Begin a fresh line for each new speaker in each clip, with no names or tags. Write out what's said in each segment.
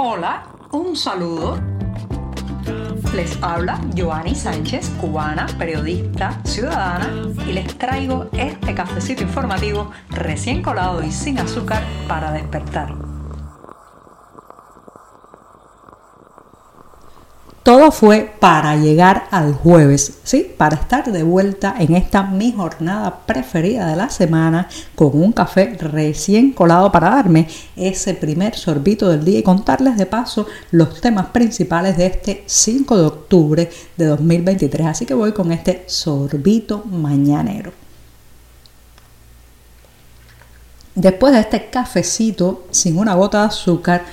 Hola, un saludo. Les habla Joanny Sánchez, cubana, periodista, ciudadana, y les traigo este cafecito informativo recién colado y sin azúcar para despertar. Todo fue para llegar al jueves, ¿sí? Para estar de vuelta en esta mi jornada preferida de la semana con un café recién colado para darme ese primer sorbito del día y contarles de paso los temas principales de este 5 de octubre de 2023. Así que voy con este sorbito mañanero. Después de este cafecito sin una gota de azúcar,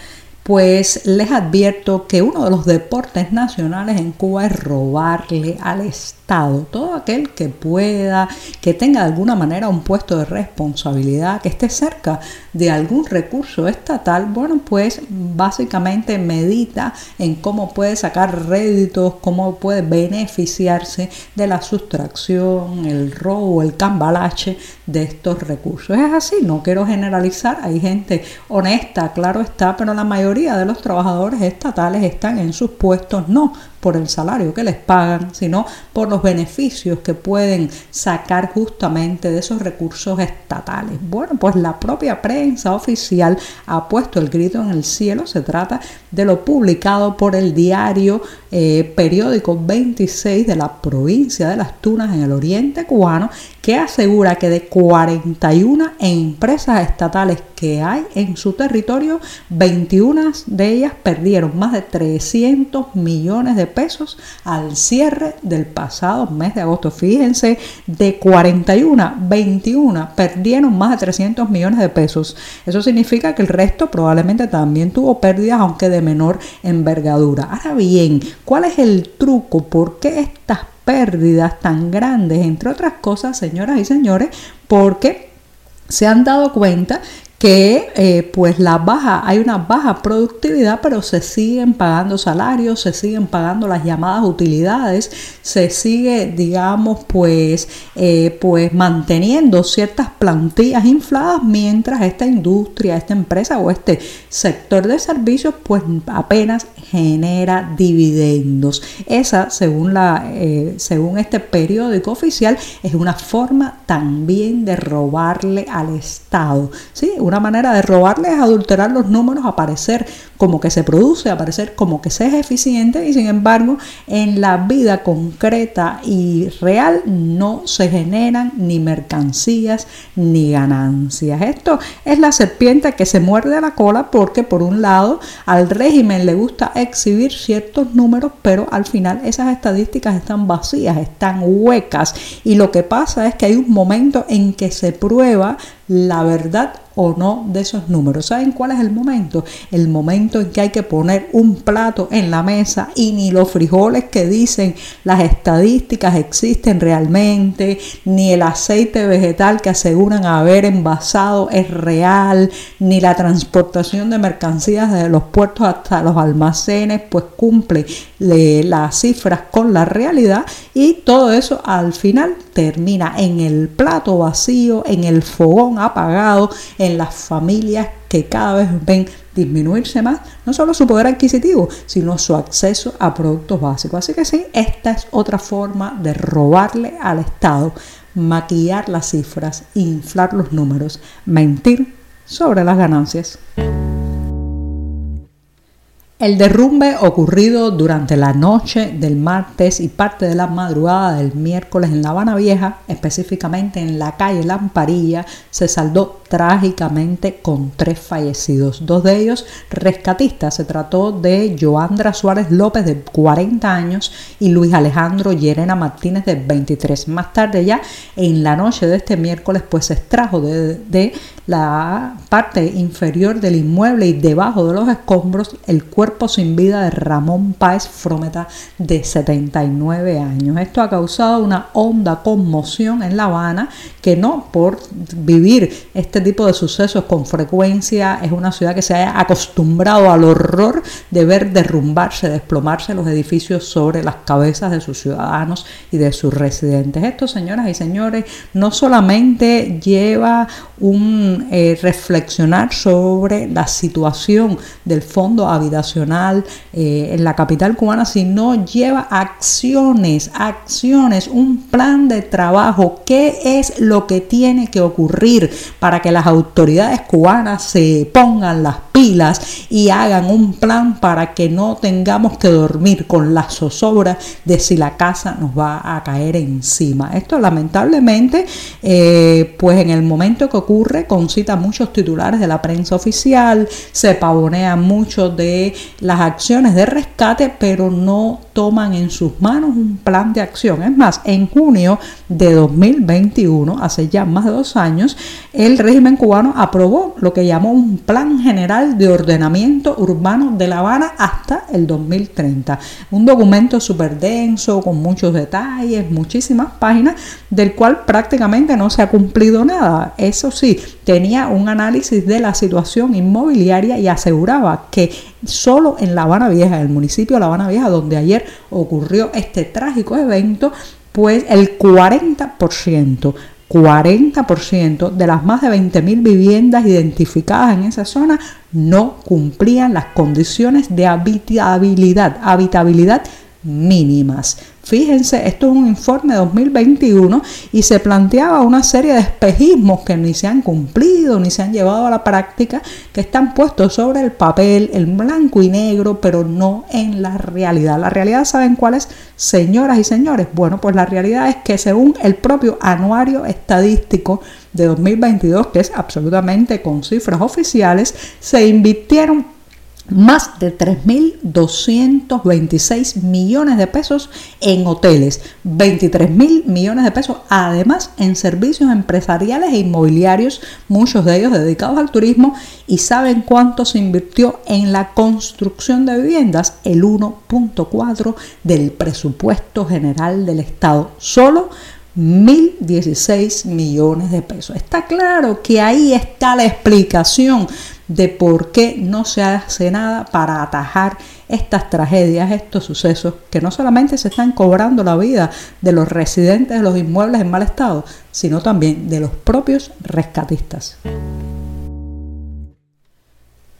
pues les advierto que uno de los deportes nacionales en Cuba es robarle al Estado. Todo aquel que pueda, que tenga de alguna manera un puesto de responsabilidad, que esté cerca de algún recurso estatal, bueno, pues básicamente medita en cómo puede sacar réditos, cómo puede beneficiarse de la sustracción, el robo, el cambalache de estos recursos. Es así, no quiero generalizar, hay gente honesta, claro está, pero la mayoría de los trabajadores estatales están en sus puestos no por el salario que les pagan, sino por los beneficios que pueden sacar justamente de esos recursos estatales. Bueno, pues la propia prensa oficial ha puesto el grito en el cielo. Se trata de lo publicado por el diario eh, periódico 26 de la provincia de Las Tunas en el oriente cubano, que asegura que de 41 empresas estatales que hay en su territorio, 21 de ellas perdieron más de 300 millones de pesos al cierre del pasado mes de agosto. Fíjense, de 41, 21 perdieron más de 300 millones de pesos. Eso significa que el resto probablemente también tuvo pérdidas, aunque de menor envergadura. Ahora bien, ¿cuál es el truco? ¿Por qué estas pérdidas tan grandes? Entre otras cosas, señoras y señores, porque se han dado cuenta que eh, pues la baja, hay una baja productividad, pero se siguen pagando salarios, se siguen pagando las llamadas utilidades, se sigue, digamos, pues, eh, pues manteniendo ciertas plantillas infladas mientras esta industria, esta empresa o este sector de servicios pues apenas genera dividendos. Esa, según, la, eh, según este periódico oficial, es una forma también de robarle al Estado. ¿sí? Una manera de robarle es adulterar los números, aparecer como que se produce, aparecer como que se es eficiente y sin embargo en la vida concreta y real no se generan ni mercancías ni ganancias. Esto es la serpiente que se muerde la cola porque por un lado al régimen le gusta exhibir ciertos números, pero al final esas estadísticas están vacías, están huecas y lo que pasa es que hay un momento en que se prueba la verdad o no de esos números. ¿Saben cuál es el momento? El momento en que hay que poner un plato en la mesa y ni los frijoles que dicen las estadísticas existen realmente, ni el aceite vegetal que aseguran haber envasado es real, ni la transportación de mercancías desde los puertos hasta los almacenes, pues cumple las cifras con la realidad y todo eso al final termina en el plato vacío, en el fogón apagado, en las familias que cada vez ven disminuirse más no solo su poder adquisitivo, sino su acceso a productos básicos. Así que sí, esta es otra forma de robarle al Estado, maquillar las cifras, inflar los números, mentir sobre las ganancias. El derrumbe ocurrido durante la noche del martes y parte de la madrugada del miércoles en La Habana Vieja, específicamente en la calle Lamparilla, se saldó trágicamente con tres fallecidos, dos de ellos rescatistas. Se trató de Joandra Suárez López de 40 años y Luis Alejandro Llerena Martínez de 23. Más tarde ya en la noche de este miércoles pues se extrajo de, de la parte inferior del inmueble y debajo de los escombros el cuerpo sin vida de Ramón Páez Frometa de 79 años. Esto ha causado una honda conmoción en La Habana que no por vivir este tipo de sucesos con frecuencia es una ciudad que se haya acostumbrado al horror de ver derrumbarse, desplomarse los edificios sobre las cabezas de sus ciudadanos y de sus residentes. Esto, señoras y señores, no solamente lleva un eh, reflexionar sobre la situación del fondo habitacional eh, en la capital cubana, sino lleva acciones, acciones, un plan de trabajo. ¿Qué es lo que tiene que ocurrir para que las autoridades cubanas se pongan las pilas y hagan un plan para que no tengamos que dormir con la zozobra de si la casa nos va a caer encima? Esto lamentablemente, eh, pues en el momento que ocurre, concita muchos titulares de la prensa oficial, se pavonean mucho de las acciones de rescate, pero no toman en sus manos un plan de acción. Es más, en junio de 2021, hace ya más de dos años, el régimen cubano aprobó lo que llamó un Plan General de Ordenamiento Urbano de La Habana hasta el 2030. Un documento súper denso, con muchos detalles, muchísimas páginas, del cual prácticamente no se ha cumplido nada. Eso sí, tenía un análisis de la situación inmobiliaria y aseguraba que solo en La Habana Vieja, el municipio de La Habana Vieja, donde ayer ocurrió este trágico evento, pues el 40%, 40% de las más de 20.000 viviendas identificadas en esa zona no cumplían las condiciones de habitabilidad, habitabilidad mínimas. Fíjense, esto es un informe de 2021 y se planteaba una serie de espejismos que ni se han cumplido ni se han llevado a la práctica, que están puestos sobre el papel, en blanco y negro, pero no en la realidad. La realidad, ¿saben cuál es, señoras y señores? Bueno, pues la realidad es que según el propio anuario estadístico de 2022, que es absolutamente con cifras oficiales, se invirtieron más de 3.226 millones de pesos en hoteles, 23.000 millones de pesos además en servicios empresariales e inmobiliarios, muchos de ellos dedicados al turismo, y saben cuánto se invirtió en la construcción de viviendas, el 1.4 del presupuesto general del Estado, solo 1.016 millones de pesos. Está claro que ahí está la explicación de por qué no se hace nada para atajar estas tragedias, estos sucesos que no solamente se están cobrando la vida de los residentes de los inmuebles en mal estado, sino también de los propios rescatistas.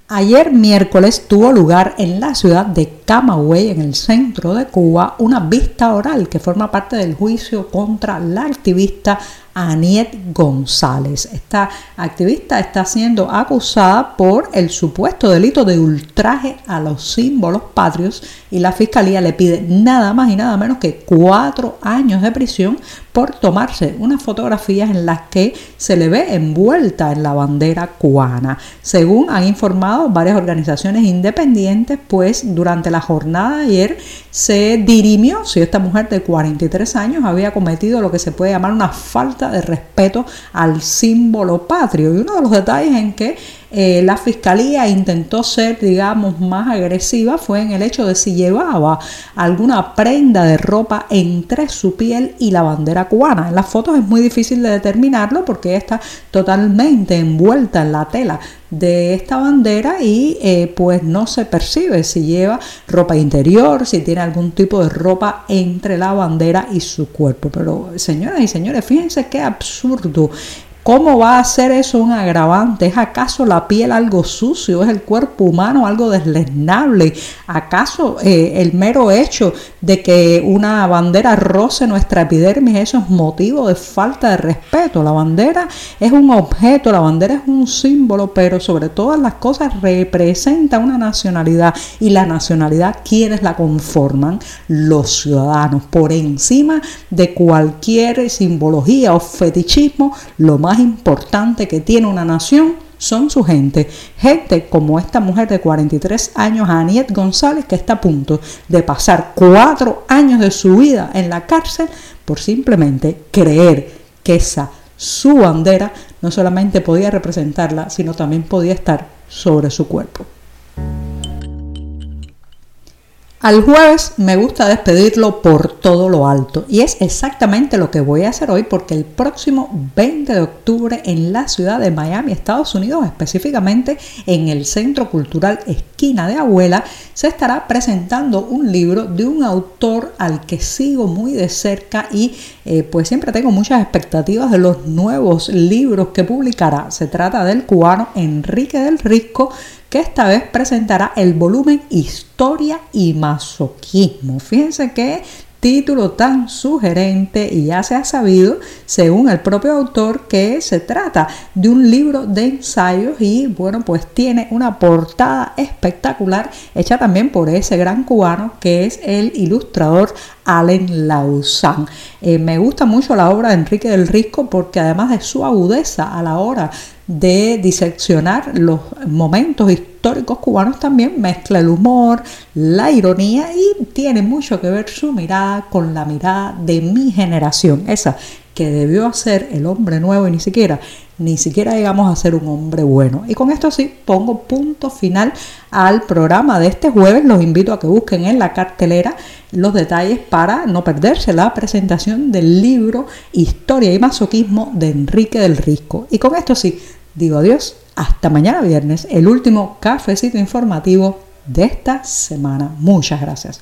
Ayer miércoles tuvo lugar en la ciudad de Camagüey, en el centro de Cuba, una vista oral que forma parte del juicio contra la activista Aniet González. Esta activista está siendo acusada por el supuesto delito de ultraje a los símbolos patrios y la fiscalía le pide nada más y nada menos que cuatro años de prisión por tomarse unas fotografías en las que se le ve envuelta en la bandera cubana. Según han informado varias organizaciones independientes, pues durante la jornada ayer se dirimió si esta mujer de 43 años había cometido lo que se puede llamar una falta de respeto al símbolo patrio. Y uno de los detalles en que eh, la fiscalía intentó ser, digamos, más agresiva fue en el hecho de si llevaba alguna prenda de ropa entre su piel y la bandera cubana. En las fotos es muy difícil de determinarlo porque está totalmente envuelta en la tela de esta bandera y eh, pues no se percibe si lleva ropa interior, si tiene algún tipo de ropa entre la bandera y su cuerpo. Pero señoras y señores, fíjense qué absurdo ¿Cómo va a ser eso un agravante? ¿Es acaso la piel algo sucio? ¿Es el cuerpo humano algo deslesnable? ¿Acaso eh, el mero hecho de que una bandera roce nuestra epidermis eso es motivo de falta de respeto? La bandera es un objeto, la bandera es un símbolo, pero sobre todas las cosas representa una nacionalidad y la nacionalidad, ¿quiénes la conforman? Los ciudadanos. Por encima de cualquier simbología o fetichismo, lo más importante que tiene una nación son su gente. Gente como esta mujer de 43 años, Aniet González, que está a punto de pasar cuatro años de su vida en la cárcel por simplemente creer que esa su bandera no solamente podía representarla, sino también podía estar sobre su cuerpo. Al jueves me gusta despedirlo por todo lo alto y es exactamente lo que voy a hacer hoy porque el próximo 20 de octubre en la ciudad de Miami, Estados Unidos, específicamente en el Centro Cultural Esquina de Abuela, se estará presentando un libro de un autor al que sigo muy de cerca y eh, pues siempre tengo muchas expectativas de los nuevos libros que publicará. Se trata del cubano Enrique del Risco que esta vez presentará el volumen Historia y Masoquismo. Fíjense qué título tan sugerente y ya se ha sabido, según el propio autor, que se trata de un libro de ensayos y bueno, pues tiene una portada espectacular hecha también por ese gran cubano que es el ilustrador Allen Lausanne. Eh, me gusta mucho la obra de Enrique del Risco porque además de su agudeza a la hora de diseccionar los momentos históricos cubanos también mezcla el humor, la ironía y tiene mucho que ver su mirada con la mirada de mi generación, esa que debió hacer el hombre nuevo y ni siquiera ni siquiera llegamos a ser un hombre bueno. Y con esto sí pongo punto final al programa de este jueves. Los invito a que busquen en la cartelera los detalles para no perderse la presentación del libro Historia y Masoquismo de Enrique del Risco. Y con esto sí, digo adiós. Hasta mañana viernes, el último cafecito informativo de esta semana. Muchas gracias.